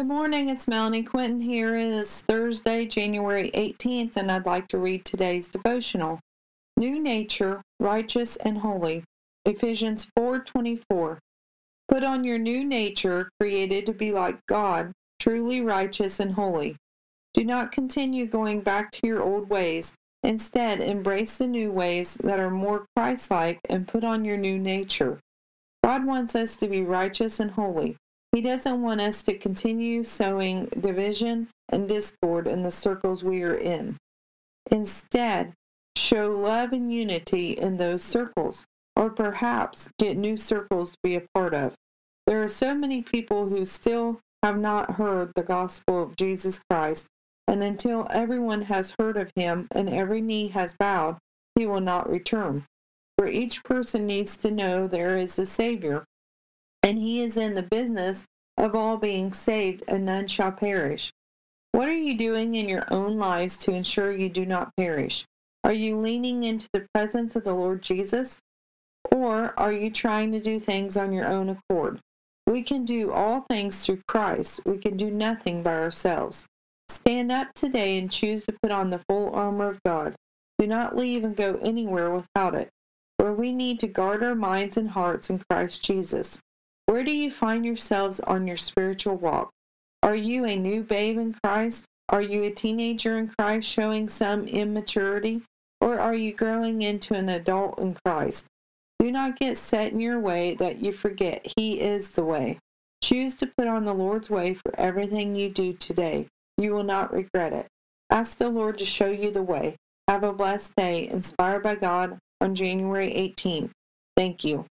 Good morning, it's Melanie Quinton here. It is Thursday, January 18th, and I'd like to read today's devotional. New nature, righteous and holy. Ephesians 4:24. Put on your new nature, created to be like God, truly righteous and holy. Do not continue going back to your old ways. Instead, embrace the new ways that are more Christ-like and put on your new nature. God wants us to be righteous and holy. He doesn't want us to continue sowing division and discord in the circles we are in. Instead, show love and unity in those circles, or perhaps get new circles to be a part of. There are so many people who still have not heard the gospel of Jesus Christ, and until everyone has heard of him and every knee has bowed, he will not return. For each person needs to know there is a Savior and he is in the business of all being saved, and none shall perish. What are you doing in your own lives to ensure you do not perish? Are you leaning into the presence of the Lord Jesus? Or are you trying to do things on your own accord? We can do all things through Christ. We can do nothing by ourselves. Stand up today and choose to put on the full armor of God. Do not leave and go anywhere without it, for we need to guard our minds and hearts in Christ Jesus. Where do you find yourselves on your spiritual walk? Are you a new babe in Christ? Are you a teenager in Christ showing some immaturity? Or are you growing into an adult in Christ? Do not get set in your way that you forget He is the way. Choose to put on the Lord's way for everything you do today. You will not regret it. Ask the Lord to show you the way. Have a blessed day, inspired by God on January 18th. Thank you.